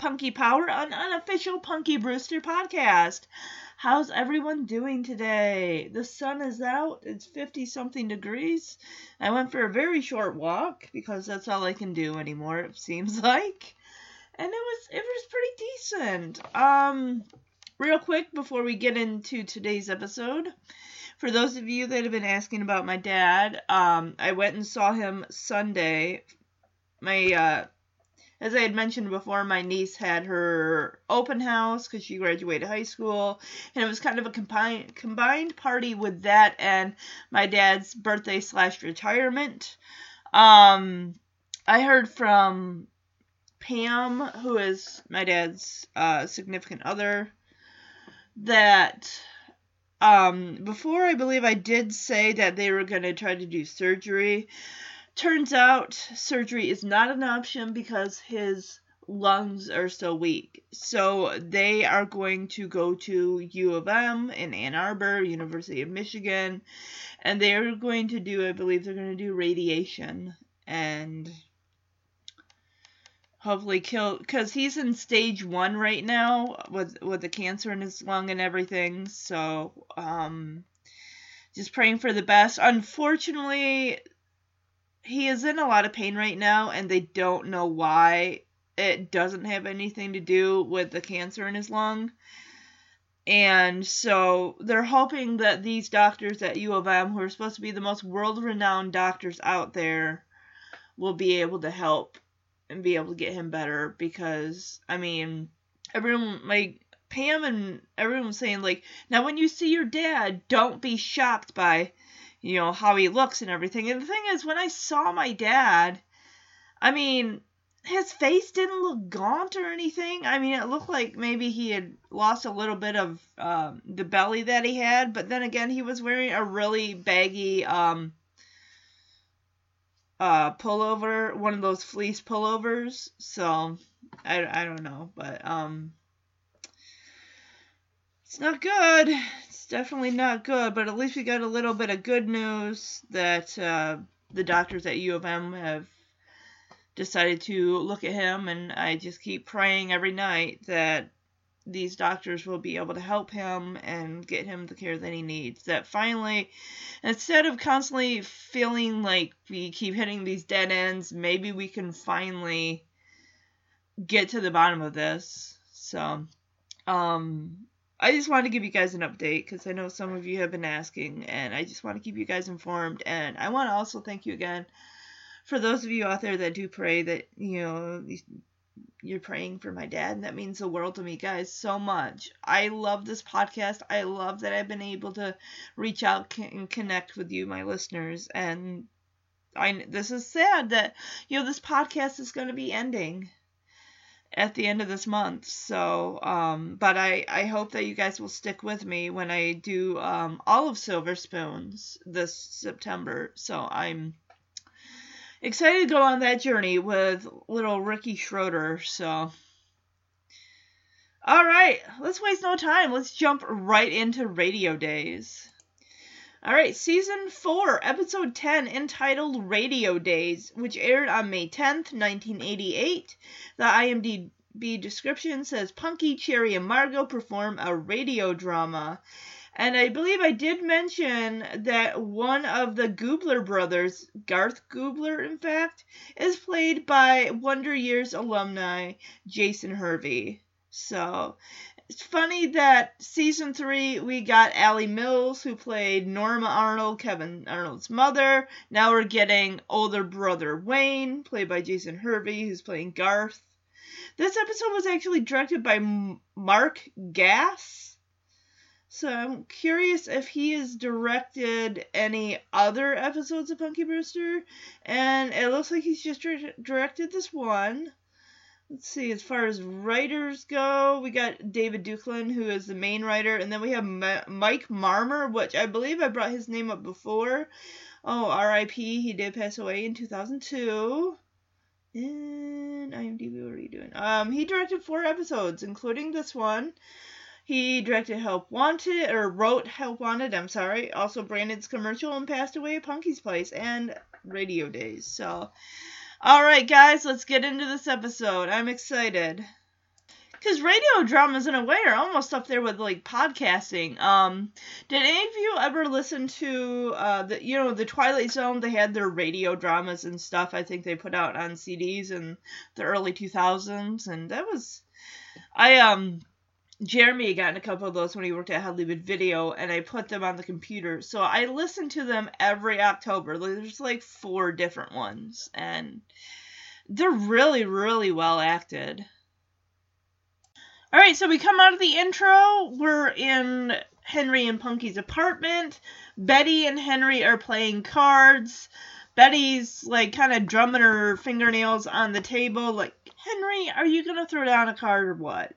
Punky Power, an unofficial Punky Brewster podcast. How's everyone doing today? The sun is out. It's 50 something degrees. I went for a very short walk because that's all I can do anymore, it seems like. And it was it was pretty decent. Um real quick before we get into today's episode, for those of you that have been asking about my dad, um I went and saw him Sunday. My uh as I had mentioned before, my niece had her open house because she graduated high school, and it was kind of a combined combined party with that and my dad's birthday slash retirement. Um, I heard from Pam, who is my dad's uh, significant other, that um, before I believe I did say that they were going to try to do surgery. Turns out surgery is not an option because his lungs are so weak. So they are going to go to U of M in Ann Arbor, University of Michigan, and they are going to do, I believe they're going to do radiation and hopefully kill because he's in stage one right now with with the cancer in his lung and everything. So um, just praying for the best. Unfortunately, he is in a lot of pain right now, and they don't know why. It doesn't have anything to do with the cancer in his lung. And so they're hoping that these doctors at U of M, who are supposed to be the most world renowned doctors out there, will be able to help and be able to get him better because, I mean, everyone, like, Pam and everyone was saying, like, now when you see your dad, don't be shocked by you know, how he looks and everything. And the thing is, when I saw my dad, I mean, his face didn't look gaunt or anything. I mean, it looked like maybe he had lost a little bit of um, the belly that he had, but then again, he was wearing a really baggy um, uh, pullover, one of those fleece pullovers. So I, I don't know, but um, it's not good definitely not good, but at least we got a little bit of good news that uh, the doctors at U of M have decided to look at him, and I just keep praying every night that these doctors will be able to help him and get him the care that he needs. That finally, instead of constantly feeling like we keep hitting these dead ends, maybe we can finally get to the bottom of this. So, um, I just wanted to give you guys an update because I know some of you have been asking, and I just want to keep you guys informed. And I want to also thank you again for those of you out there that do pray that you know you're praying for my dad, and that means the world to me, guys, so much. I love this podcast. I love that I've been able to reach out and connect with you, my listeners, and I this is sad that you know this podcast is going to be ending at the end of this month. So, um, but I, I hope that you guys will stick with me when I do um, all of Silver Spoons this September. So I'm excited to go on that journey with little Ricky Schroder. So, all right, let's waste no time. Let's jump right into radio days. All right, season 4, episode 10, entitled Radio Days, which aired on May 10th, 1988. The IMDb description says Punky, Cherie, and Margaux perform a radio drama. And I believe I did mention that one of the Gubler brothers, Garth Gubler, in fact, is played by Wonder Years alumni Jason Hervey. So it's funny that season three we got Alley Mills who played Norma Arnold, Kevin Arnold's mother. Now we're getting older brother Wayne, played by Jason Hervey, who's playing Garth. This episode was actually directed by Mark Gass. So I'm curious if he has directed any other episodes of Punky Brewster. And it looks like he's just directed this one let's see, as far as writers go, we got David Duclon, who is the main writer, and then we have Ma- Mike Marmer, which I believe I brought his name up before. Oh, R.I.P. He did pass away in 2002. And IMDb, what are you doing? Um, he directed four episodes, including this one. He directed Help Wanted, or wrote Help Wanted, I'm sorry. Also Brandon's commercial and passed away at Punky's Place and Radio Days. So, All right, guys, let's get into this episode. I'm excited. Because radio dramas, in a way, are almost up there with like podcasting. Um, did any of you ever listen to uh, the you know the Twilight Zone? They had their radio dramas and stuff. I think they put out on CDs in the early 2000s, and that was I um Jeremy got a couple of those when he worked at Hollywood Video, and I put them on the computer. So I listen to them every October. There's like four different ones, and they're really, really well acted. All right, so we come out of the intro. We're in Henry and Punky's apartment. Betty and Henry are playing cards. Betty's like kind of drumming her fingernails on the table, like, Henry, are you gonna throw down a card or what?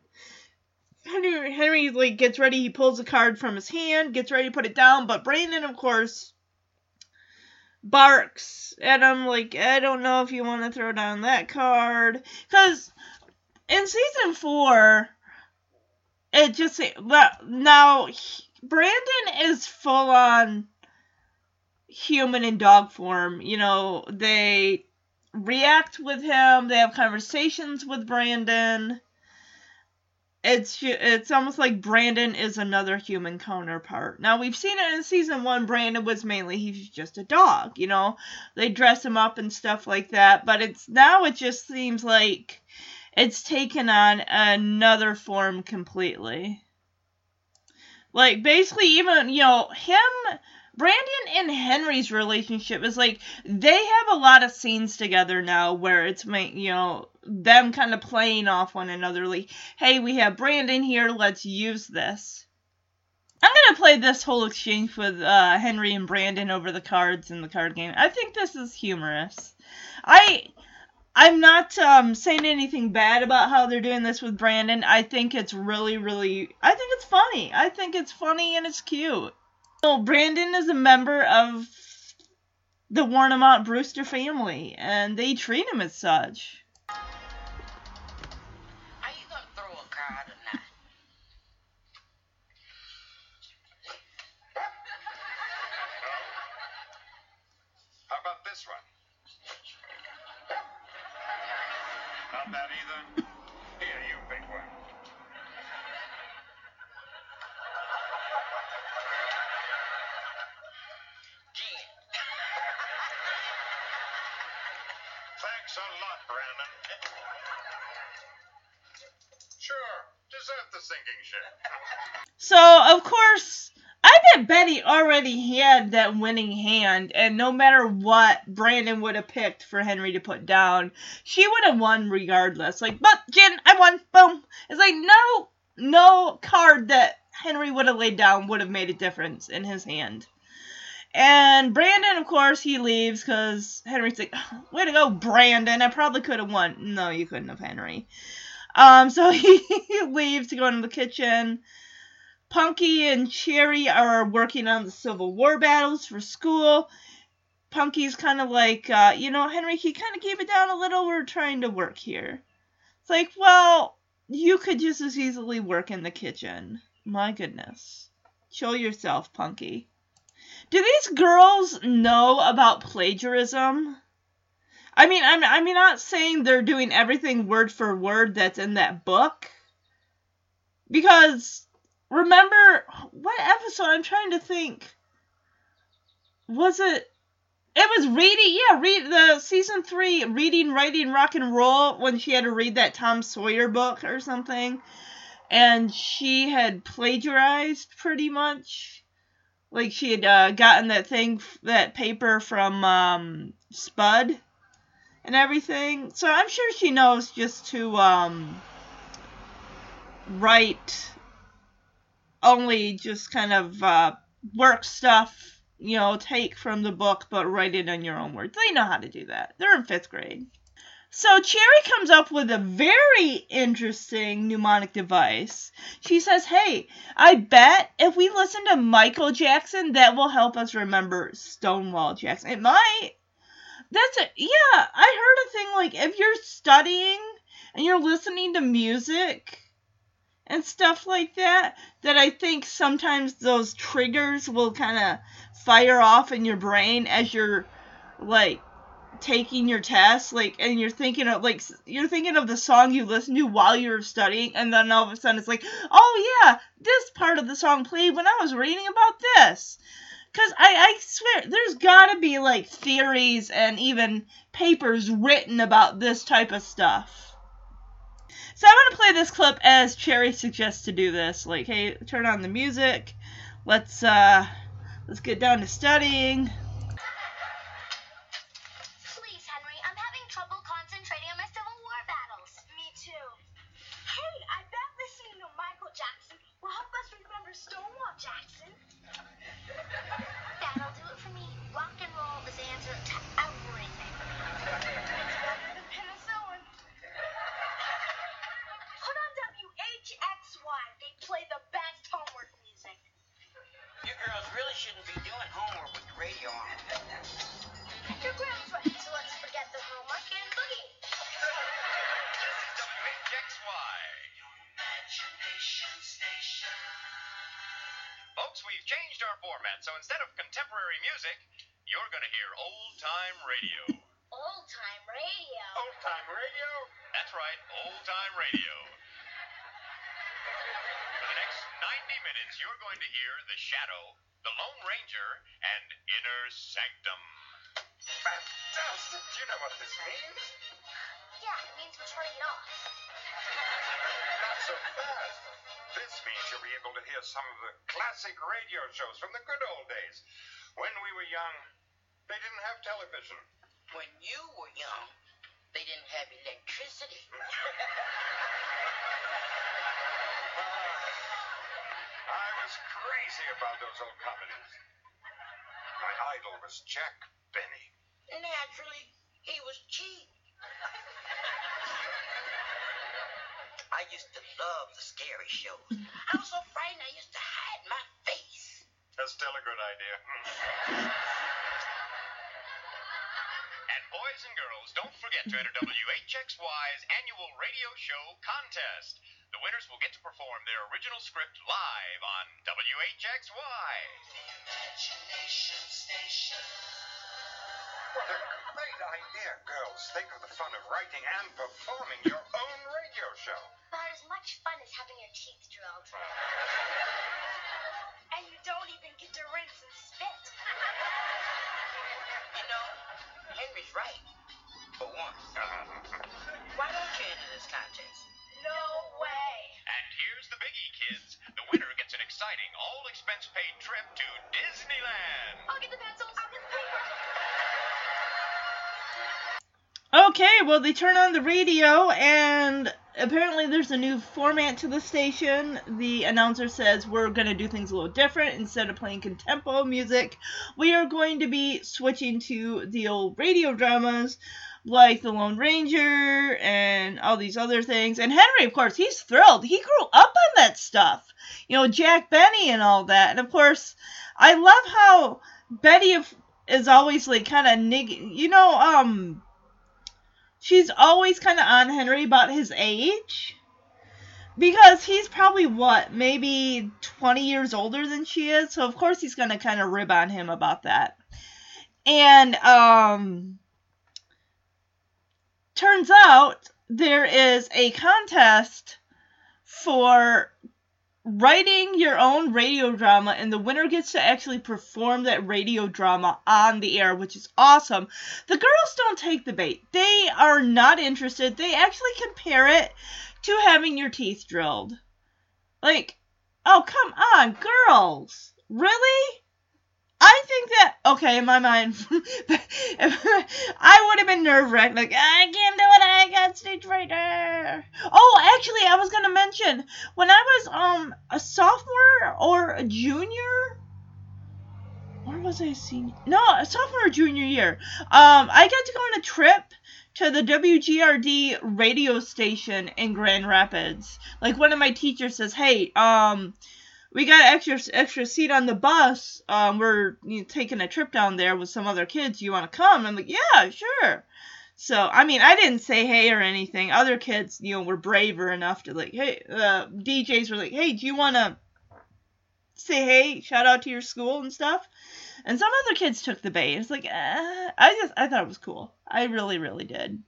Henry Henry like gets ready, he pulls a card from his hand, gets ready to put it down, but Brandon of course barks at him like I don't know if you want to throw down that card cuz in season 4 it just now Brandon is full on human and dog form. You know, they react with him, they have conversations with Brandon. It's it's almost like Brandon is another human counterpart. Now we've seen it in season one. Brandon was mainly he's just a dog, you know. They dress him up and stuff like that, but it's now it just seems like it's taken on another form completely. Like basically even, you know, him Brandon and Henry's relationship is like they have a lot of scenes together now where it's you know them kind of playing off one another like hey we have Brandon here let's use this. I'm gonna play this whole exchange with uh, Henry and Brandon over the cards in the card game. I think this is humorous. I I'm not um, saying anything bad about how they're doing this with Brandon. I think it's really, really. I think it's funny. I think it's funny and it's cute. So Brandon is a member of the Warnimont Brewster family, and they treat him as such. Not that either? Sinking ship. So, of course, I bet Betty already had that winning hand, and no matter what Brandon would have picked for Henry to put down, she would have won regardless. Like, but Jen, I won. Boom. It's like no, no card that Henry would have laid down would have made a difference in his hand. And Brandon, of course, he leaves because Henry's like, way to go, Brandon. I probably could have won. No, you couldn't have, Henry. Um, so he leaves to go into the kitchen. Punky and Cherie are working on the Civil War battles for school. Punky's kind of like, uh, you know, Henry, he kind of keep it down a little. We're trying to work here. It's like, well, you could just as easily work in the kitchen. My goodness. Show yourself, Punky. Do these girls know about plagiarism? I mean, I'm I'm not saying they're doing everything word for word that's in that book. Because remember what episode I'm trying to think. Was it it was reading, yeah, read the season three, reading, writing, rock and roll when she had to read that Tom Sawyer book or something, and she had plagiarized pretty much, like she had uh, gotten that thing, that paper from um, Spud, and everything. So I'm sure she knows just to um, write only just kind of uh, work stuff, you know, take from the book but write it in your own words. They know how to do that. They're in fifth grade. So Cherie comes up with a very interesting mnemonic device. She says, "Hey, I bet if we listen to Michael Jackson, that will help us remember Stonewall Jackson. It might. That's it. Yeah, I heard a thing like if you're studying and you're listening to music, and stuff like that that I think sometimes those triggers will kind of fire off in your brain as you're like taking your test, like, and you're thinking of like you're thinking of the song you listened to while you were studying, and then all of a sudden it's like, oh yeah, this part of the song played when I was reading about this. Cause I, I swear there's gotta be like theories and even papers written about this type of stuff. So I'm gonna play this clip as Cherie suggests to do this. Like, hey, turn on the music. Let's uh let's get down to studying. We've changed our format, so instead of contemporary music, you're going to hear old time radio. Old time radio. Old time radio? That's right, old time radio. For the next 90 minutes, you're going to hear The Shadow, The Lone Ranger, and Inner Sanctum. Fantastic! Do you know what this means? Yeah, it means we're turning it off. Not so fast. This means you'll be able to hear some of the classic radio shows from the good old days. When we were young, they didn't have television. When you were young, they didn't have electricity. Ah, I was crazy about those old comedies. My idol was Jack Benny. Naturally, he was cheap. I used to love the scary shows. I was so frightened I used to hide my face. That's still a good idea. and boys and girls, don't forget to enter WHXY's annual radio show contest. The winners will get to perform their original script live on WHXY. What a great idea, girls. Think of the fun of writing and performing your own radio show. About as much fun as having your teeth drilled. And you don't even get to rinse and spit. You know, Henry's right. For once. Why don't you enter this contest? No way. And here's the biggie, kids. The winner gets an exciting, all expense paid trip to Disneyland. I'll get the pencils. I'll get the paper. Okay, well, they turn on the radio, and apparently there's a new format to the station. The announcer says we're going to do things a little different. Instead of playing contempo music, we are going to be switching to the old radio dramas like The Lone Ranger and all these other things. And Henry, of course, he's thrilled. He grew up on that stuff. You know, Jack Benny and all that. And of course, I love how Betty is always like kind of nigging. You know, um she's always kind of on Henry about his age. Because he's probably what, maybe 20 years older than she is. So of course he's going to kind of rib on him about that. And um turns out there is a contest for writing your own radio drama and the winner gets to actually perform that radio drama on the air which is awesome. The girls don't take the bait. They are not interested. They actually compare it to having your teeth drilled. Like oh come on girls. Really think that okay in my mind, I would have been nerve wracked. Like I can't do it. I got stage fright. ah." Oh, actually, I was gonna mention when I was um a sophomore or a junior, or was I senior? No, a sophomore or junior year. Um, I got to go on a trip to the WGRD radio station in Grand Rapids. Like one of my teachers says, "Hey, um." We got extra extra seat on the bus. Um, we're you know, taking a trip down there with some other kids. You want to come? I'm like, yeah, sure. So I mean, I didn't say hey or anything. Other kids, you know, were braver enough to like, hey, uh, DJs were like, hey, do you want to say hey, shout out to your school and stuff? And some other kids took the bait. It's like, eh, I just, I thought it was cool. I really, really did.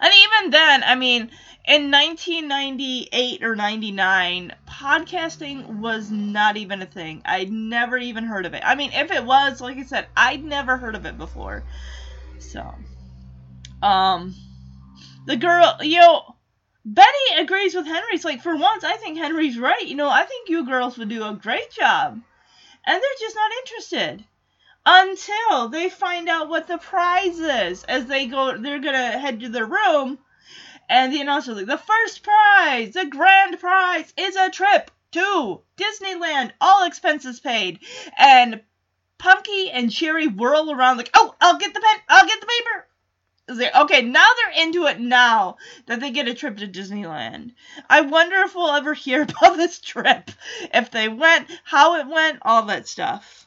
And even then, I mean, in 1998 or 99, podcasting was not even a thing. I'd never even heard of it. I mean, if it was, like I said, I'd never heard of it before. So, um, the girl, you know, Betty agrees with Henry's like, for once, I think Henry's right. You know, I think you girls would do a great job. And they're just not interested until they find out what the prize is as they go they're gonna head to their room. And the announcer's like the first prize the grand prize is a trip to disneyland. All expenses paid. And punky and cherie whirl around like oh i'll get the pen i'll get the paper. Okay now they're into it now that they get a trip to disneyland. I wonder if we'll ever hear about this trip. If they went how it went all that stuff.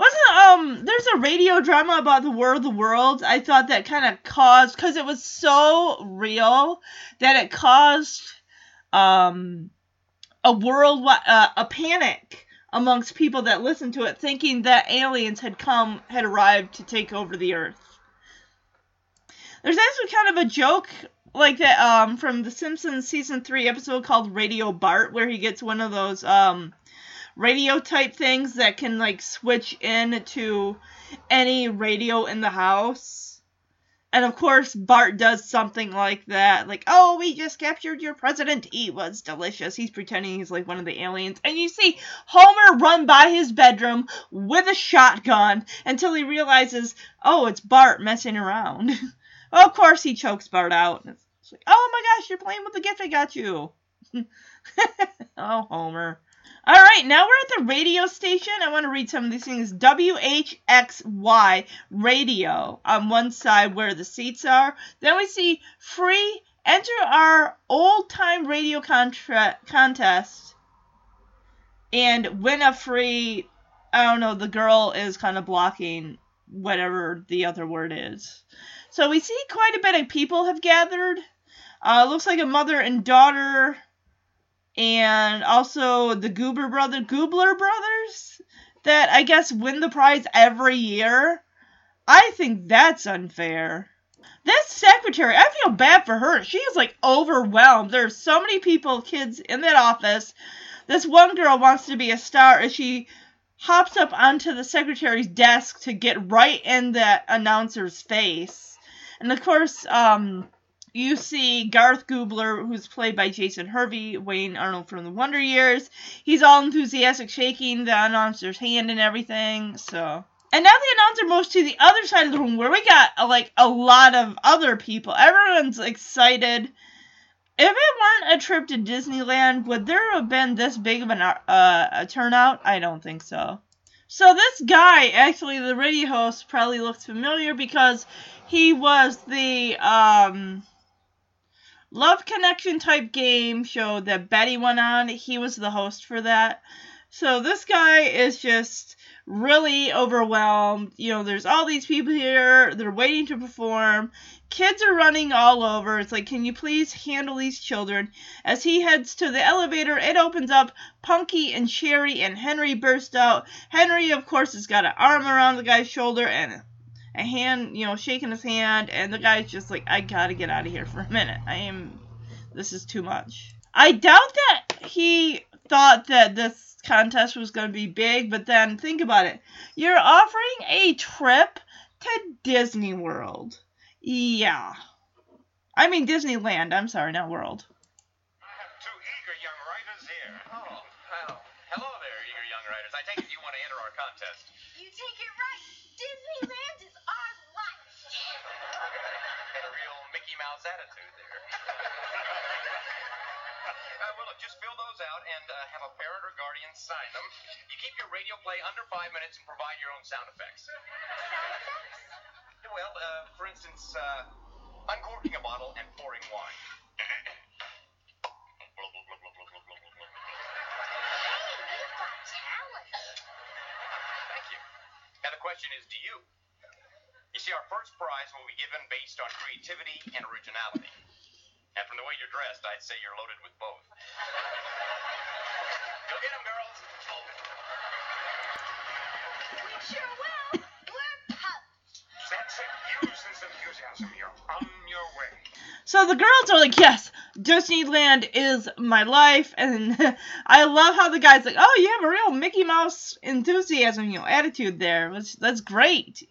Wasn't um there's a radio drama about the War of the Worlds. I thought that kind of caused because it was so real that it caused um a world uh, a panic amongst people that listened to it, thinking that aliens had come had arrived to take over the Earth. There's actually kind of a joke like that um from The Simpsons season three episode called Radio Bart, where he gets one of those um radio type things that can like switch in to any radio in the house. And of course, Bart does something like that. Like, oh, we just captured your president. He was delicious. He's pretending he's like one of the aliens. And you see Homer run by his bedroom with a shotgun until he realizes, oh, it's Bart messing around. well, of course, he chokes Bart out. It's like, oh my gosh, you're playing with the gift I got you. oh, Homer. All right, now we're at the radio station. I want to read some of these things. WHXY radio on one side where the seats are. Then we see free. Enter our old time radio contra- contest and win a free. I don't know. The girl is kind of blocking whatever the other word is. So we see quite a bit of people have gathered. Uh, looks like a mother and daughter and also the Goober brother Goobler brothers that I guess win the prize every year. I think that's unfair. This secretary, I feel bad for her. She is like overwhelmed. There's so many people, kids in that office. This one girl wants to be a star and she hops up onto the secretary's desk to get right in the announcer's face. And of course, um, you see Garth Goobler, who's played by Jason Hervey, Wayne Arnold from the Wonder Years. He's all enthusiastic, shaking the announcer's hand and everything. So, and now the announcer moves to the other side of the room where we got uh, like a lot of other people. Everyone's excited. If it weren't a trip to Disneyland, would there have been this big of an, uh, a turnout? I don't think so. So this guy, actually, the radio host, probably looks familiar because he was the um, Love Connection type game show that Betty went on. He was the host for that. So this guy is just really overwhelmed. You know, there's all these people here, they're waiting to perform. Kids are running all over. It's like, can you please handle these children? As he heads to the elevator, it opens up. Punky and Cherie and Henry burst out. Henry, of course, has got an arm around the guy's shoulder and a hand, you know, shaking his hand, and the guy's just like, I gotta get out of here for a minute. I am, this is too much. I doubt that he thought that this contest was gonna be big, but then think about it. You're offering a trip to Disney World. Yeah. I mean Disneyland, I'm sorry, not World. Real attitude there. uh, well, look, just fill those out and uh, have a parent or guardian sign them. You keep your radio play under five minutes and provide your own sound effects. Sound effects? Well, uh, for instance, uh, uncorking a bottle and pouring wine. Hey, you've got talent. Thank you. Now the question is, do you? You see, our first prize will be given based on creativity and originality. And from the way you're dressed, I'd say you're loaded with both. Go get 'em, girls. Which sure will. We're pups. That's it. Use this enthusiasm. You're on your way. So the girls are like, yes, Disneyland is my life, and I love how the guy's like, oh, you have a real Mickey Mouse enthusiasm, you know, attitude there. That's, that's great.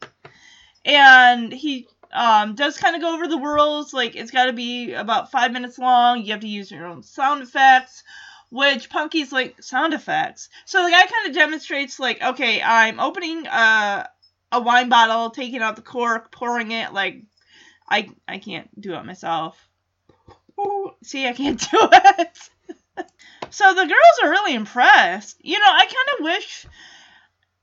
And he um, does kind of go over the rules, like it's got to be about five minutes long. You have to use your own sound effects, which Punky's like sound effects. So the guy kind of demonstrates, like, okay, I'm opening a a wine bottle, taking out the cork, pouring it, like I I can't do it myself. See, I can't do it. so the girls are really impressed. You know, I kind of wish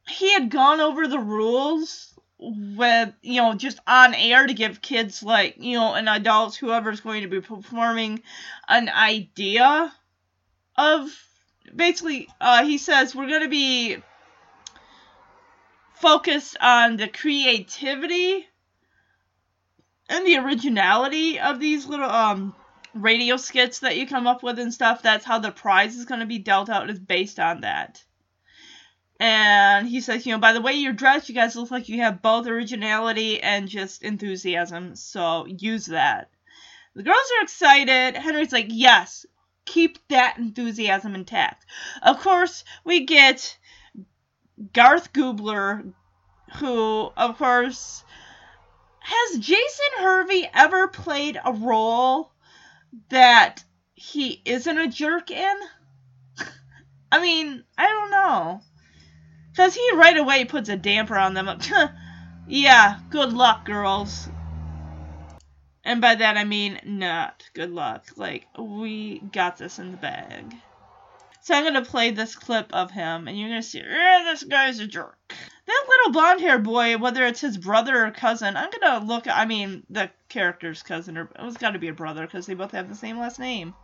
he had gone over the rules with you know just on air to give kids like you know and adults whoever's going to be performing an idea of basically uh, he says we're going to be focused on the creativity and the originality of these little um radio skits that you come up with and stuff. That's how the prize is going to be dealt out is based on that and he says you know by the way you're dressed you guys look like you have both originality and just enthusiasm so use that the girls are excited henry's like yes keep that enthusiasm intact of course we get garth goobler who of course has Jason Hervey ever played a role that he isn't a jerk in? I mean, I don't know. Because he right away puts a damper on them. yeah, good luck, girls. And by that I mean not good luck. Like, we got this in the bag. So I'm gonna play this clip of him, and you're gonna see, yeah, this guy's a jerk. That little blonde haired boy, whether it's his brother or cousin, I'm gonna look. I mean, the character's cousin, or oh, it's got to be a brother because they both have the same last name.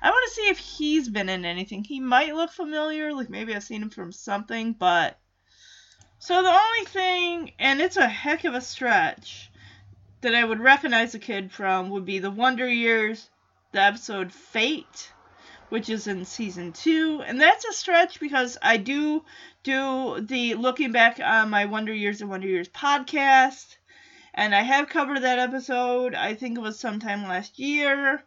I want to see if he's been in anything. He might look familiar, like maybe I've seen him from something, but. So the only thing, and it's a heck of a stretch, that I would recognize a kid from would be the Wonder Years, the episode Fate which is in season two. And that's a stretch because I do do the looking back on my Wonder Years and Wonder Years podcast. And I have covered that episode. I think it was sometime last year.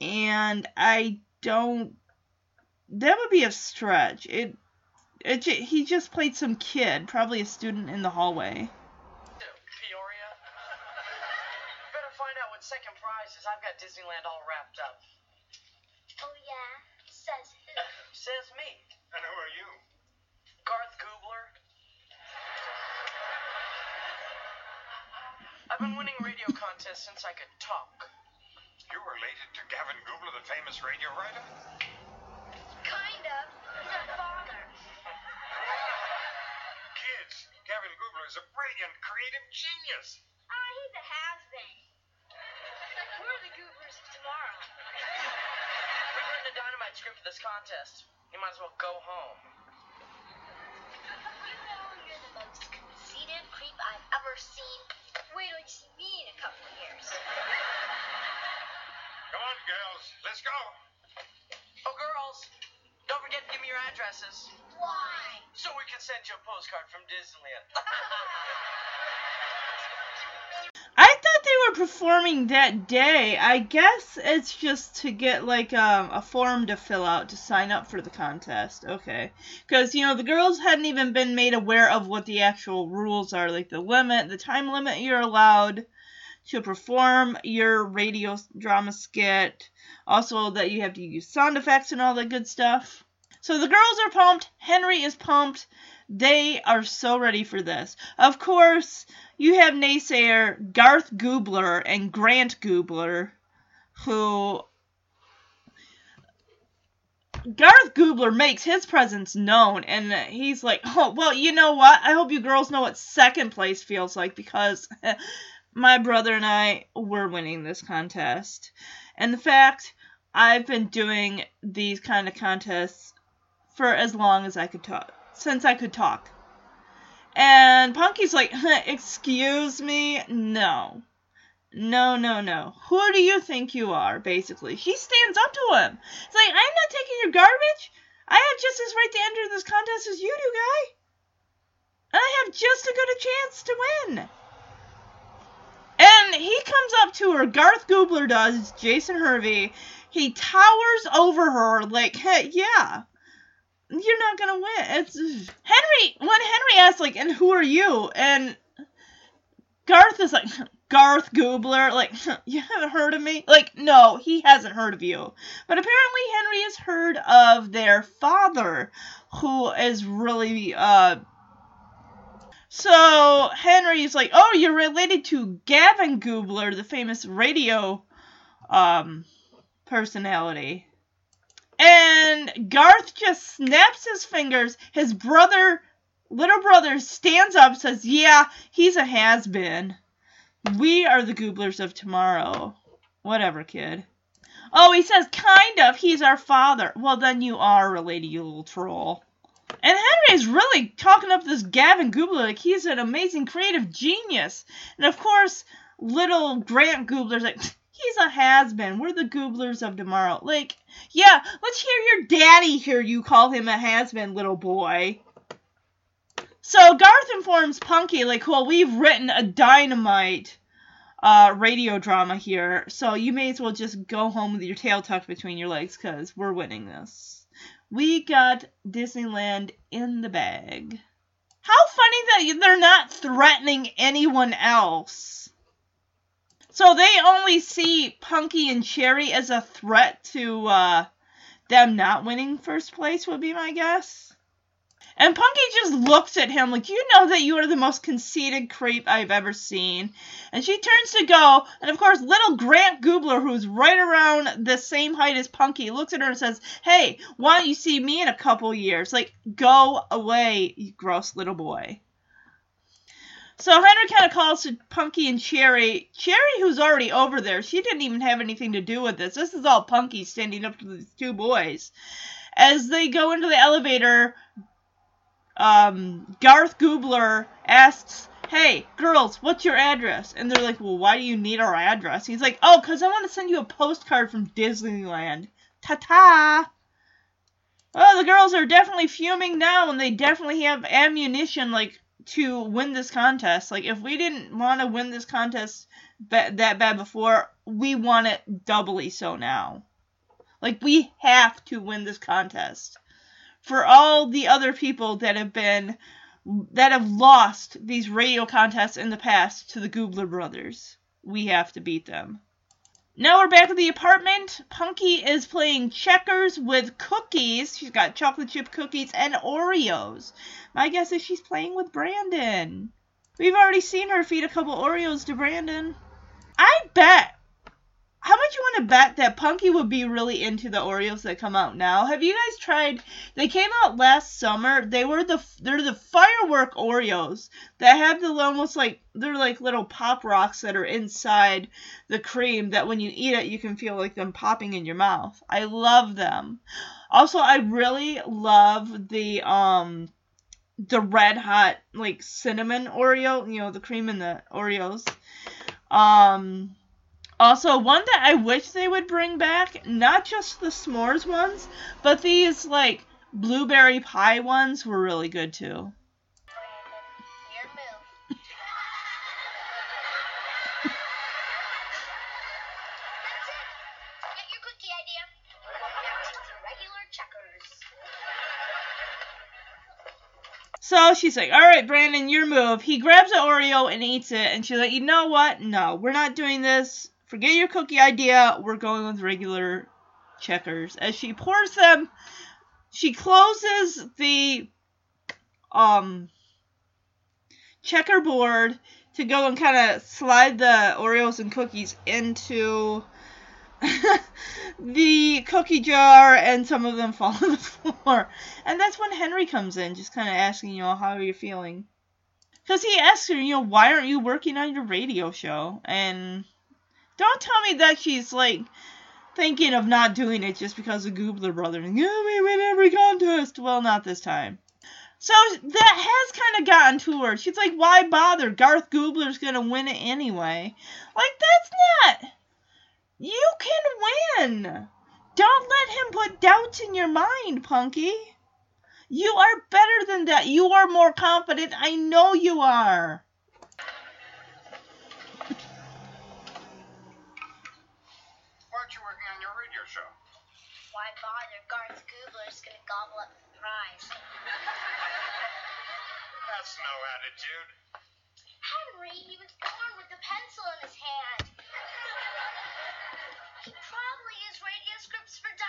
And I don't. That would be a stretch. It. It, he just played some kid, probably a student in the hallway. Peoria. Better find out what second prize is. I've got Disneyland all wrapped up. Oh, yeah? Says who? Says me. And who are you? Garth Goobler. I've been winning radio contests since I could talk. You are related to Gavin Goobler, the famous radio writer? Kind of. He's a father. Kids, Gavin Goobler is a brilliant, creative genius. Ah, he's a has-been. We're the goobers of tomorrow. We've written a dynamite script for this contest. You might as well go home. You know you're the most conceited creep I've ever seen. Wait till you see me in a couple of years. Come on, girls, let's go. Oh, girls, don't forget to give me your addresses Why? so we can send you a postcard from Disneyland. Were performing that day. I guess it's just to get like um, a form to fill out to sign up for the contest. Okay. Because, you know, the girls hadn't even been made aware of what the actual rules are like the limit, the time limit you're allowed to perform your radio drama skit. Also, that you have to use sound effects and all that good stuff. So the girls are pumped. Henry is pumped. They are so ready for this. Of course, you have naysayer Garth Goobler and Grant Goobler, who Garth Goobler makes his presence known, and he's like, "Oh, well, you know what? I hope you girls know what second place feels like because my brother and I were winning this contest, and the fact I've been doing these kind of contests for as long as I could talk, since I could talk." And Punky's like, excuse me? No. No, no, no. Who do you think you are, basically? He stands up to him. It's like, I'm not taking your garbage. I have just as right to enter this contest as you do, guy. and I have just as good a chance to win. And he comes up to her, Garth Gubler does, Jason Hervey. He towers over her like, hey, yeah, you're not gonna win. It's Henry. When Henry asks like, "And who are you?" and Garth is like, Garth Gubler, like, you haven't heard of me? Like, no, he hasn't heard of you. But apparently Henry has heard of their father, who is really, uh, so Henry's like, oh, you're related to Gavin Gubler, the famous radio, um, personality. And Garth just snaps his fingers. His brother, little brother, stands up, says, Yeah, he's a has been. We are the Gooblers of tomorrow. Whatever, kid. Oh, he says, Kind of. He's our father. Well, then you are related, you little troll. And Henry is really talking up this Gavin Gubler like he's an amazing creative genius. And of course, little Grant Gubler's like, He's a has been. We're the Gooblers of tomorrow. Like, yeah, let's hear your daddy hear you call him a has been, little boy. So Garth informs Punky, like, well, we've written a dynamite uh, radio drama here, so you may as well just go home with your tail tucked between your legs, because we're winning this. We got Disneyland in the bag. How funny that they're not threatening anyone else. So they only see Punky and Cherie as a threat to uh, them not winning first place, would be my guess. And Punky just looks at him like, You know that you are the most conceited creep I've ever seen. And she turns to go, and of course, little Grant Gubler, who's right around the same height as Punky, looks at her and says, Hey, why don't you see me in a couple years? Like, go away, you gross little boy. So Henry kind of calls to Punky and Cherie. Cherie, who's already over there, she didn't even have anything to do with this. This is all Punky standing up to these two boys. As they go into the elevator, um, Garth Gubler asks, Hey, girls, what's your address? And they're like, Well, why do you need our address? He's like, Oh, because I want to send you a postcard from Disneyland. Ta ta! Well, the girls are definitely fuming now, and they definitely have ammunition like to win this contest. Like if we didn't want to win this contest ba- that bad before, we want it doubly so now. Like we have to win this contest. For all the other people that have been that have lost these radio contests in the past to the Gubler brothers, we have to beat them. Now we're back at the apartment. Punky is playing checkers with cookies. She's got chocolate chip cookies and Oreos. My guess is she's playing with Brandon. We've already seen her feed a couple Oreos to Brandon. I bet how much you want to bet that Punky would be really into the Oreos that come out now? Have you guys tried? They came out last summer. They were the they're the firework Oreos that have the almost like they're like little pop rocks that are inside the cream that when you eat it you can feel like them popping in your mouth. I love them. Also, I really love the um the red hot like cinnamon Oreo, you know, the cream in the Oreos. Um also, one that I wish they would bring back, not just the s'mores ones, but these like blueberry pie ones were really good too. So she's like, all right, Brandon, your move. He grabs an Oreo and eats it, and she's like, you know what? No, we're not doing this. Forget your cookie idea. We're going with regular checkers. As she pours them, she closes the um checkerboard to go and kind of slide the Oreos and cookies into the cookie jar and some of them fall on the floor. And that's when Henry comes in, just kind of asking, you know, how are you feeling? Because he asks her, you know, why aren't you working on your radio show? And don't tell me that she's like thinking of not doing it just because of Gubler Brothers. Yeah, we win every contest. Well, not this time. So that has kind of gotten to her. She's like, why bother? Garth Gubler's going to win it anyway. Like, that's not. You can win! Don't let him put doubts in your mind, Punky. You are better than that. You are more confident. I know you are. Why aren't you working on your radio show? Why bother? Garth Goobler's gonna gobble up the prize. That's no attitude. Henry, he was born with a pencil in his hand.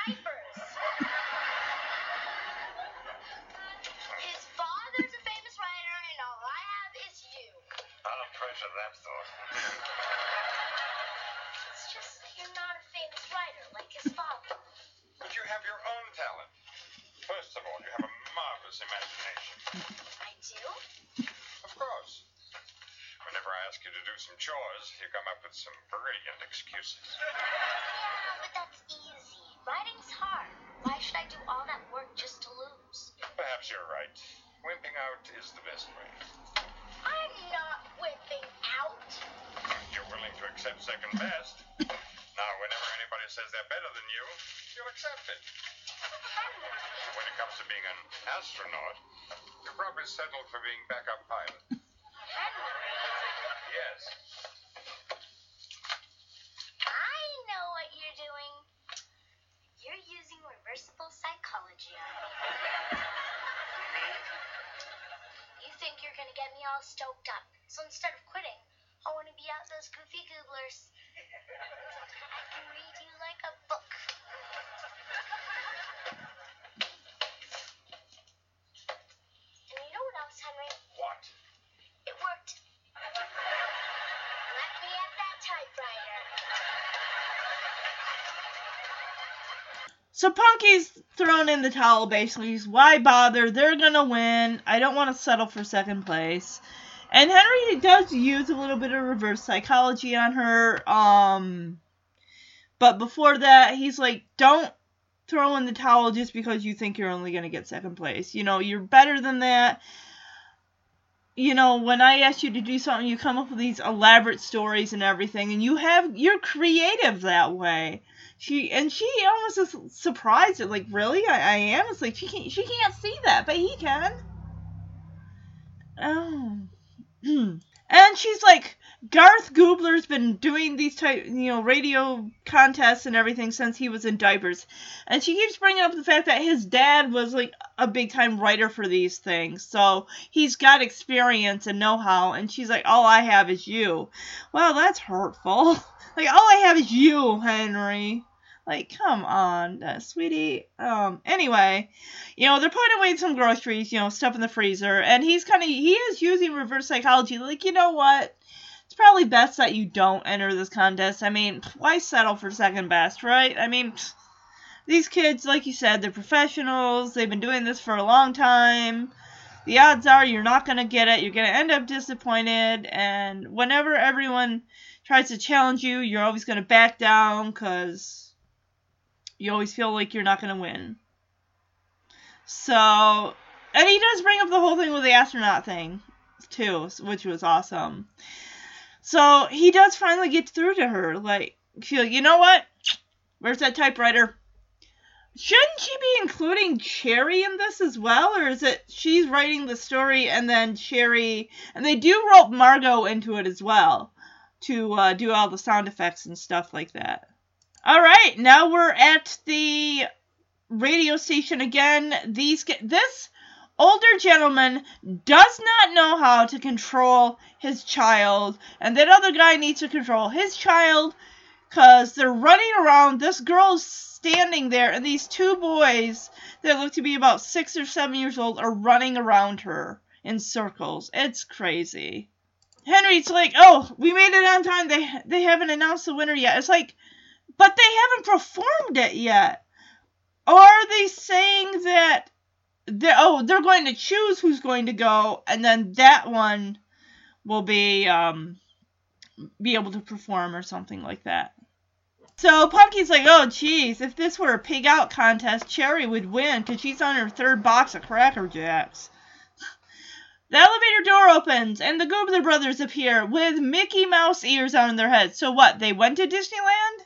Scripts second best. Now, whenever anybody says they're better than you, you'll accept it. When it comes to being an astronaut, you probably settle for being backup pilot. So Punky's thrown in the towel basically. He's, Why bother? They're gonna win. I don't want to settle for second place. And Henry does use a little bit of reverse psychology on her. Um, but before that, he's like, don't throw in the towel just because you think you're only gonna get second place. You know, you're better than that. You know, when I ask you to do something, you come up with these elaborate stories and everything, and you have you're creative that way she and she almost is surprised at like really? I, I am. It's like she can't she can't see that but he can. Oh and she's like Garth Goobler's been doing these type you know radio contests and everything since he was in diapers. And she keeps bringing up the fact that his dad was like a big time writer for these things. So he's got experience and know-how and she's like all I have is you. Well that's hurtful. Like all I have is you Henry like, come on, uh, sweetie. Um, anyway, you know, they're putting away some groceries, you know, stuff in the freezer, and he's kind of, he is using reverse psychology. Like, you know what? It's probably best that you don't enter this contest. I mean, why settle for second best, right? I mean, these kids, like you said, they're professionals. They've been doing this for a long time. The odds are you're not going to get it. You're going to end up disappointed. And whenever everyone tries to challenge you, you're always going to back down because you always feel like you're not going to win. So, and he does bring up the whole thing with the astronaut thing, too, which was awesome. So, he does finally get through to her. Like, feel, you know what? Where's that typewriter? Shouldn't she be including Cherie in this as well? Or is it she's writing the story and then Cherie. And they do rope Margaux into it as well to uh, do all the sound effects and stuff like that. All right, now we're at the radio station again. These this older gentleman does not know how to control his child, and that other guy needs to control his child because they're running around. This girl's standing there, and these two boys that look to be about six or seven years old are running around her in circles. It's crazy. Henry's like, "Oh, we made it on time. They they haven't announced the winner yet." It's like but they haven't performed it yet. Are they saying that they're, oh they're going to choose who's going to go and then that one will be um be able to perform or something like that. So Punky's like, oh geez, if this were a pig out contest, Cherie would win because she's on her third box of Cracker Jacks. The elevator door opens and the Goobler brothers appear with Mickey Mouse ears on their heads. So what? They went to Disneyland?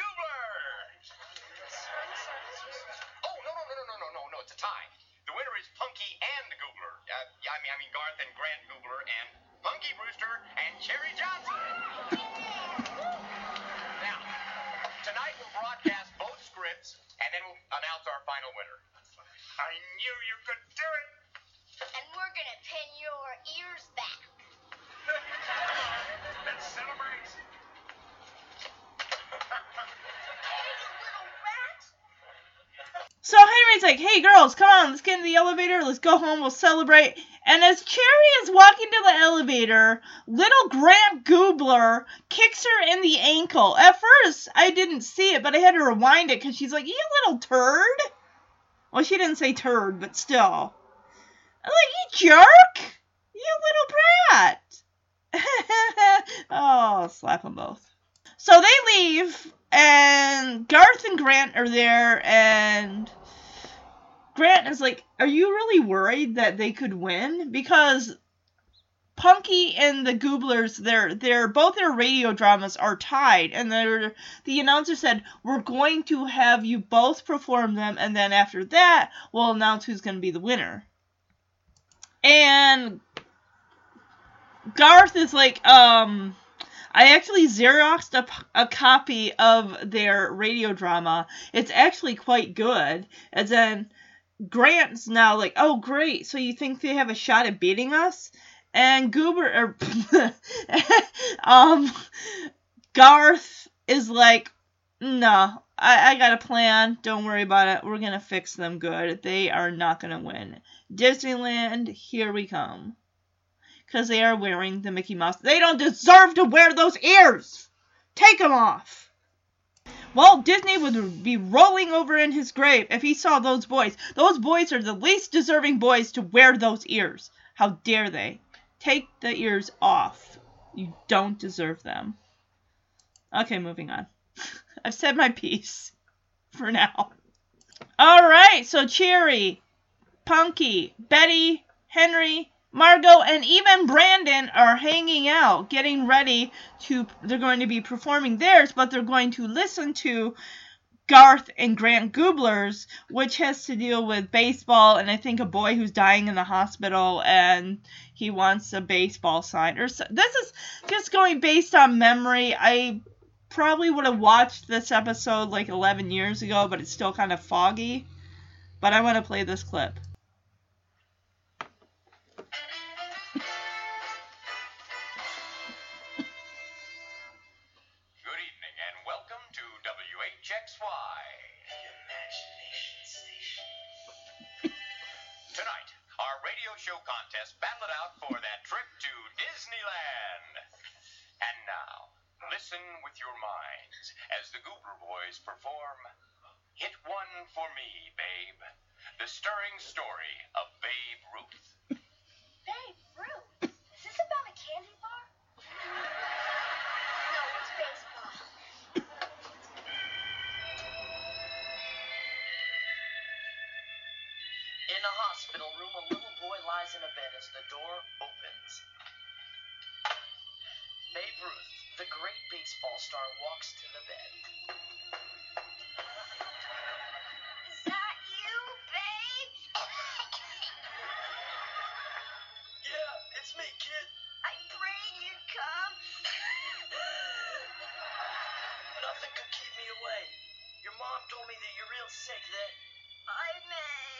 It's a tie. The winner is Punky and Goobler. Uh, yeah, I mean I mean Garth and Grant Goobler and Punky Brewster and Cherie Johnson. Now, tonight we'll broadcast both scripts and then we'll announce our final winner. I knew you could do it. And we're gonna pin your ears back. Let's celebrate. Henry's like, hey girls, come on, let's get in the elevator, let's go home, we'll celebrate. And as Cherie is walking to the elevator, little Grant Goobler kicks her in the ankle. At first, I didn't see it, but I had to rewind it because she's like, you little turd. Well, she didn't say turd, but still. I'm like, you jerk! You little brat! oh, slap them both. So they leave, and Garth and Grant are there, and Grant is like, Are you really worried that they could win? Because Punky and the Gooblers, their their both their radio dramas are tied, and they're, the announcer said, We're going to have you both perform them, and then after that, we'll announce who's going to be the winner. And Garth is like, um, I actually Xeroxed a copy of their radio drama. It's actually quite good. And then Grant's now like, oh, great. So you think they have a shot at beating us? And Goober, or, um, Garth is like, no, I, I got a plan. Don't worry about it. We're to fix them good. They are not to win. Disneyland, here we come because they are wearing the Mickey Mouse. They don't deserve to wear those ears. Take them off. Walt Disney would be rolling over in his grave if he saw those boys. Those boys are the least deserving boys to wear those ears. How dare they? Take the ears off. You don't deserve them. Okay, moving on. I've said my piece for now. All right, so Cherie, Punky, Betty, Henry, Margaux and even Brandon are hanging out, getting ready to. They're going to be performing theirs, but they're going to listen to Garth and Grant Goobler's, which has to deal with baseball and I think a boy who's dying in the hospital and he wants a baseball sign. Or so, this is just going based on memory. I probably would have watched this episode like 11 years ago, but it's still kind of foggy. But I want to play this clip. Show contest battled it out for that trip to Disneyland. And now, listen with your minds as the Goober Boys perform Hit One for Me, Babe. The stirring story of Babe Ruth. Babe, Ruth, is this about a candy bar? No, it's baseball. In a hospital room, a little lies in a bed as the door opens. Babe Ruth, the great baseball star, walks to the bed. Is that you, babe? Yeah, it's me, kid. I prayed you'd come. Nothing could keep me away. Your mom told me that you're real sick, that I may.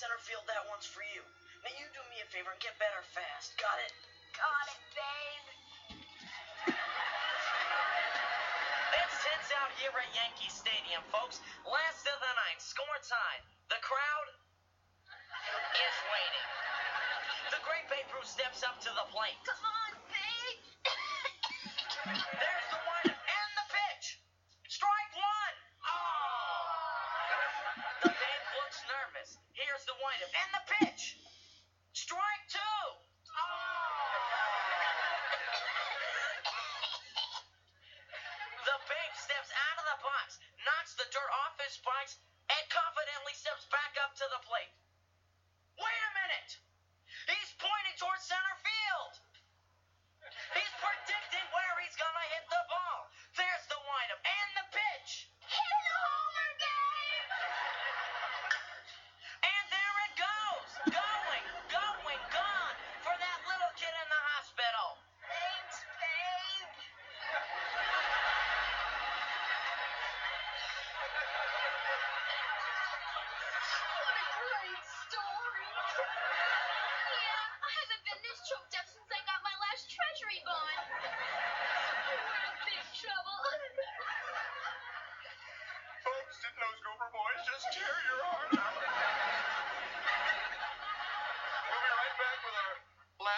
Center field, that one's for you. Now you do me a favor and get better fast. Got it? Got it, babe. It's tense out here at Yankee Stadium, folks. Last of the night, score time. The crowd is waiting. The great Babe Ruth steps up to the plate.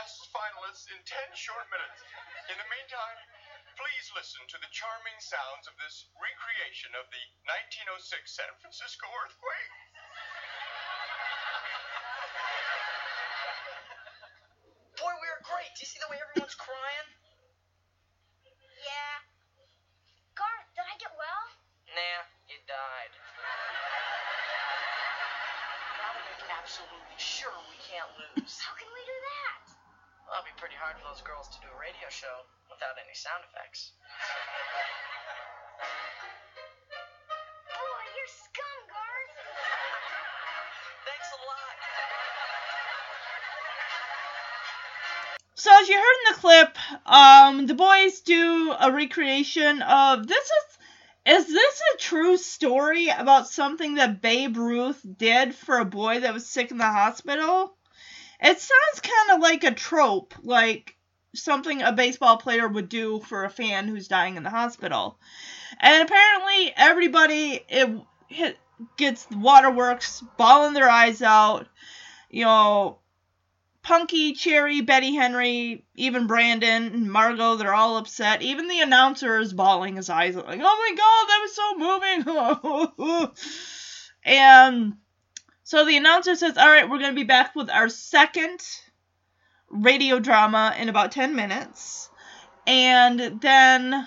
Last finalists in 10 short minutes. In the meantime, please listen to the charming sounds of this recreation of the 1906 San Francisco earthquake. Boy, we were great. Do you see the way everyone's crying? Yeah. Garth, did I get well? Nah, you died. Gotta make absolutely sure we can't lose. How can we do that? Well, it'll be pretty hard for those girls to do a radio show without any sound effects. Boy, you're scum, Garth. Thanks a lot. So as you heard in the clip, um, the boys do a recreation of this is is this a true story about something that Babe Ruth did for a boy that was sick in the hospital? It sounds kind of like a trope, like something a baseball player would do for a fan who's dying in the hospital. And apparently everybody it gets waterworks, bawling their eyes out, you know, Punky, Cherie, Betty Henry, even Brandon and Margaux, they're all upset. Even the announcer is bawling his eyes out, like, oh my god, that was so moving. and so the announcer says, all right, we're going to be back with our second radio drama in about 10 minutes. And then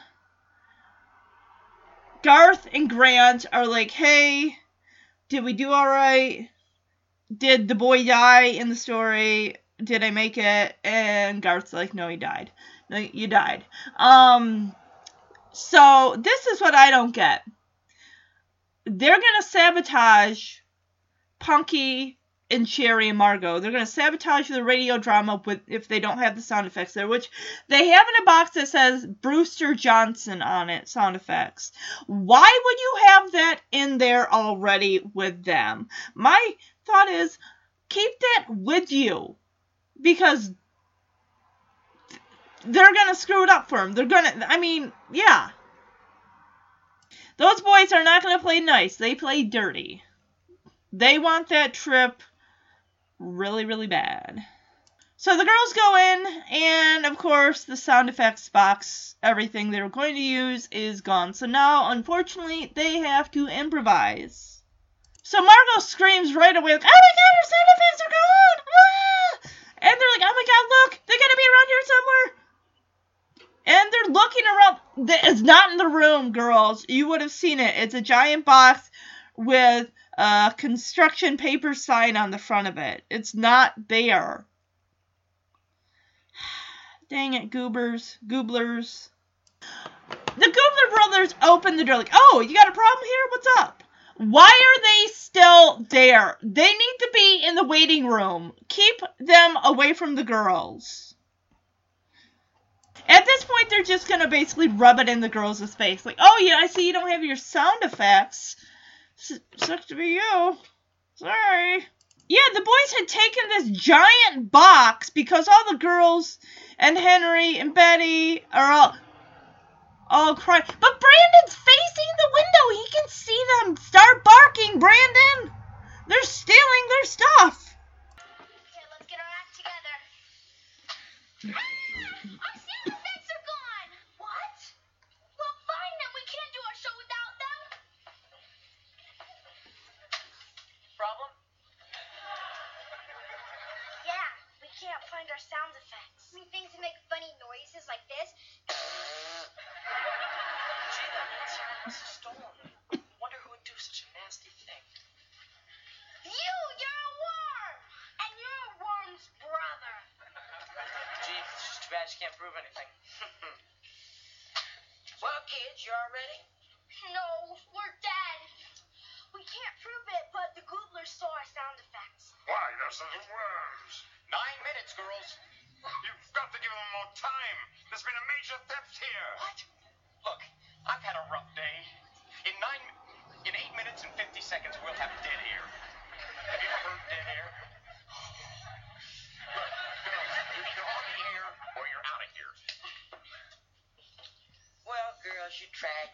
Garth and Grant are like, hey, did we do all right? Did the boy die in the story? Did I make it? And Garth's like, no, he died. No, you died. Um, so this is what I don't get. They're gonna sabotage Punky and Cherie and Margaux. They're gonna sabotage the radio drama with if they don't have the sound effects there, which they have in a box that says Brewster Johnson on it, sound effects. Why would you have that in there already with them? My thought is keep that with you because they're gonna screw it up for him. They're gonna, I mean, yeah. Those boys are not gonna play nice. They play dirty. They want that trip really, really bad. So the girls go in, and of course, the sound effects box, everything they were going to use is gone. So now, unfortunately, they have to improvise. So Margaux screams right away, like, oh my god, our sound effects are gone! Ah! And they're like, oh my god, look, they're gonna be around here somewhere. And they're looking around. It's not in the room, girls. You would have seen it. It's a giant box with a construction paper sign on the front of it. It's not there. Dang it, goobers, gooblers. The Goobler brothers open the door like, oh, you got a problem here? What's up? Why are they still there? They need to be in the waiting room. Keep them away from the girls. At this point, they're just gonna basically rub it in the girls' face. Like, oh yeah, I see you don't have your sound effects. Sucks to be you. Sorry. Yeah, the boys had taken this giant box because all the girls and Henry and Betty are all all crying. But Brandon's facing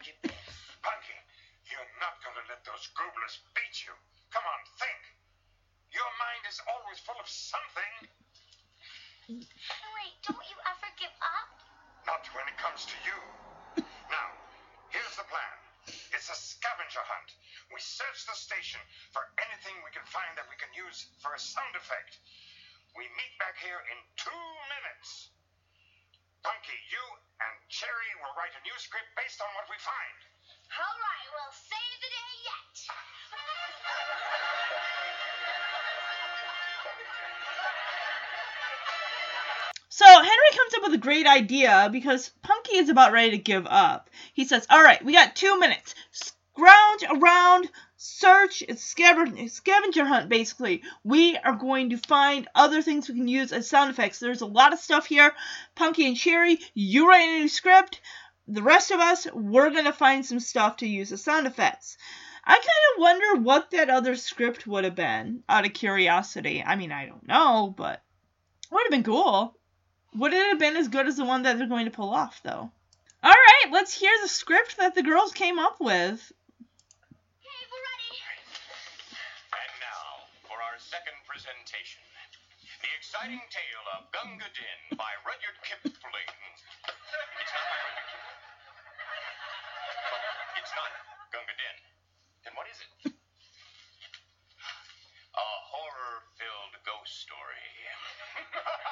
keep So Henry comes up with a great idea because Punky is about ready to give up. He says, "All right, we got two minutes. Scrounge around, search, it's scavenger, scavenger hunt basically. We are going to find other things we can use as sound effects. There's a lot of stuff here. Punky and Cherie, you write a new script. The rest of us, we're gonna find some stuff to use as sound effects." I kind of wonder what that other script would have been, out of curiosity. I mean, I don't know, but it would have been cool. Would it have been as good as the one that they're going to pull off, though? All right, let's hear the script that the girls came up with. Okay, we're ready. And now for our second presentation. The exciting tale of Gunga Din by Rudyard Kipling. It's not by Rudyard Kipling. It's not Gunga Din. Then what is it? A horror filled ghost story.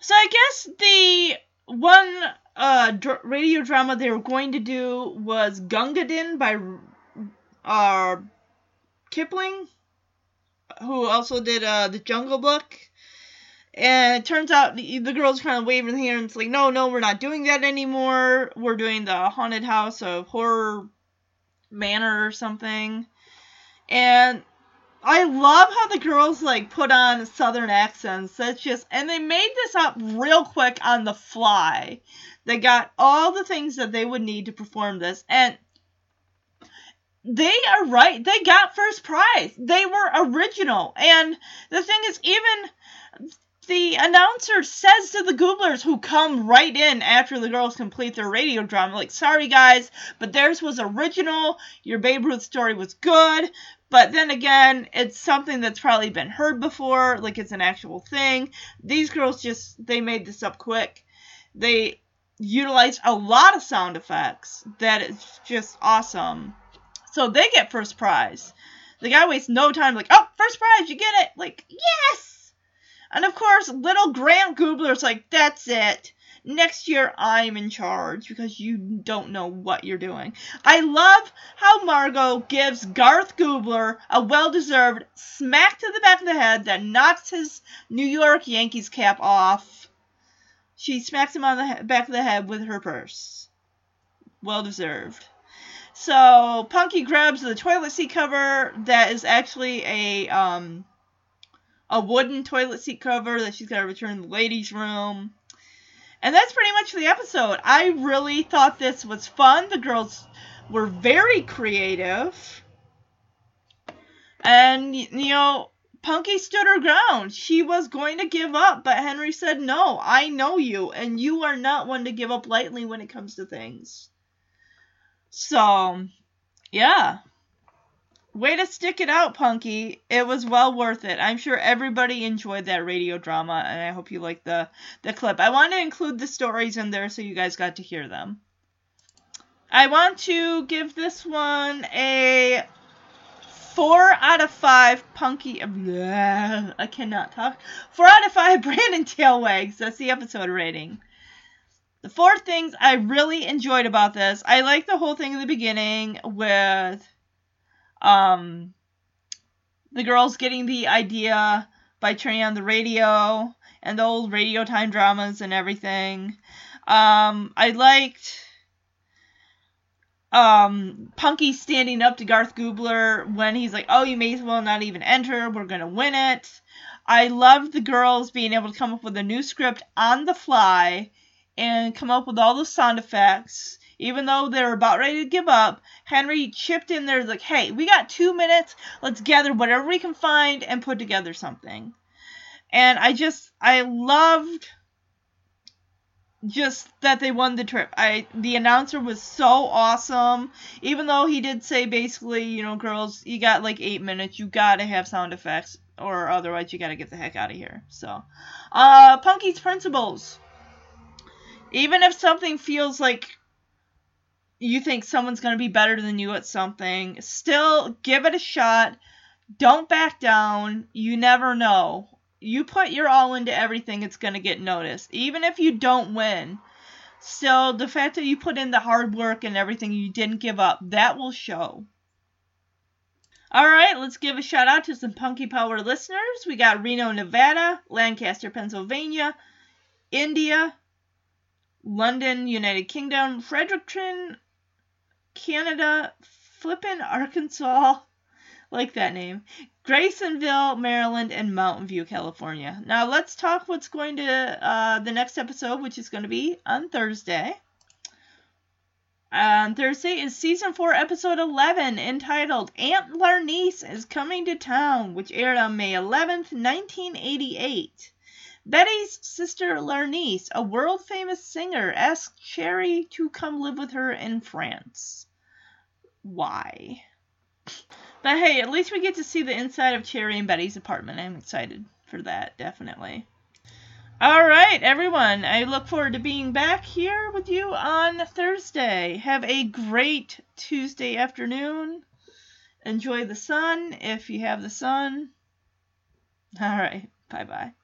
So I guess the one uh, dr- radio drama they were going to do was Gunga Din by uh, Kipling, who also did uh, the Jungle Book. And it turns out the, the girls kind of waving here and it's like, no, no, we're not doing that anymore. We're doing the Haunted House of Horror Manor or something. And I love how the girls like put on southern accents. That's just and they made this up real quick on the fly. They got all the things that they would need to perform this and they are right. They got first prize. They were original. And the thing is even the announcer says to the Googlers who come right in after the girls complete their radio drama, like, sorry guys, but theirs was original. Your Babe Ruth story was good. But then again, it's something that's probably been heard before, like it's an actual thing. These girls just, they made this up quick. They utilized a lot of sound effects that is just awesome. So they get first prize. The guy wastes no time, like, oh, first prize, you get it. Like, yes! And of course, little Grant Goobler's like, that's it. Next year, I'm in charge because you don't know what you're doing. I love how Margaux gives Garth Goobler a well deserved smack to the back of the head that knocks his New York Yankees cap off. She smacks him on the he- back of the head with her purse. Well deserved. So Punky grabs the toilet seat cover that is actually a um a wooden toilet seat cover that she's got to return to the ladies' room. And that's pretty much the episode. I really thought this was fun. The girls were very creative. And, you know, Punky stood her ground. She was going to give up, but Henry said, No, I know you, and you are not one to give up lightly when it comes to things. So, yeah. Way to stick it out, Punky. It was well worth it. I'm sure everybody enjoyed that radio drama, and I hope you liked the, the clip. I want to include the stories in there so you guys got to hear them. I want to give this one a four out of five Punky. Bleh, I cannot talk. Four out of five Brandon Tailwags. That's the episode rating. The four things I really enjoyed about this, I like the whole thing in the beginning with um the girls getting the idea by turning on the radio and the old radio time dramas and everything. Um I liked um Punky standing up to Garth Goobler when he's like, "Oh, you may as well not even enter. We're going to win it." I loved the girls being able to come up with a new script on the fly and come up with all the sound effects. Even though they were about ready to give up, Henry chipped in there like, "Hey, we got 2 minutes. Let's gather whatever we can find and put together something." And I just I loved just that they won the trip. I the announcer was so awesome. Even though he did say basically, you know, girls, you got like 8 minutes. You got to have sound effects or otherwise you got to get the heck out of here. So, uh Punky's principles. Even if something feels like you think someone's going to be better than you at something, still give it a shot. Don't back down. You never know. You put your all into everything, it's going to get noticed. Even if you don't win, still, the fact that you put in the hard work and everything, you didn't give up, that will show. All right, let's give a shout out to some Punky Power listeners. We got Reno, Nevada, Lancaster, Pennsylvania, India, London, United Kingdom, Fredericton, Canada, Flippin, Arkansas, like that name. Graysonville, Maryland, and Mountain View, California. Now let's talk what's going to uh, the next episode, which is going to be on Thursday. On Thursday is season four, episode eleven, entitled "Aunt Larnice is Coming to Town," which aired on May eleventh, nineteen eighty-eight. Betty's sister Larnice, a world famous singer, asks Cherie to come live with her in France. Why? But hey, at least we get to see the inside of Cherie and Betty's apartment. I'm excited for that, definitely. All right, everyone. I look forward to being back here with you on Thursday. Have a great Tuesday afternoon. Enjoy the sun if you have the sun. All right. Bye bye.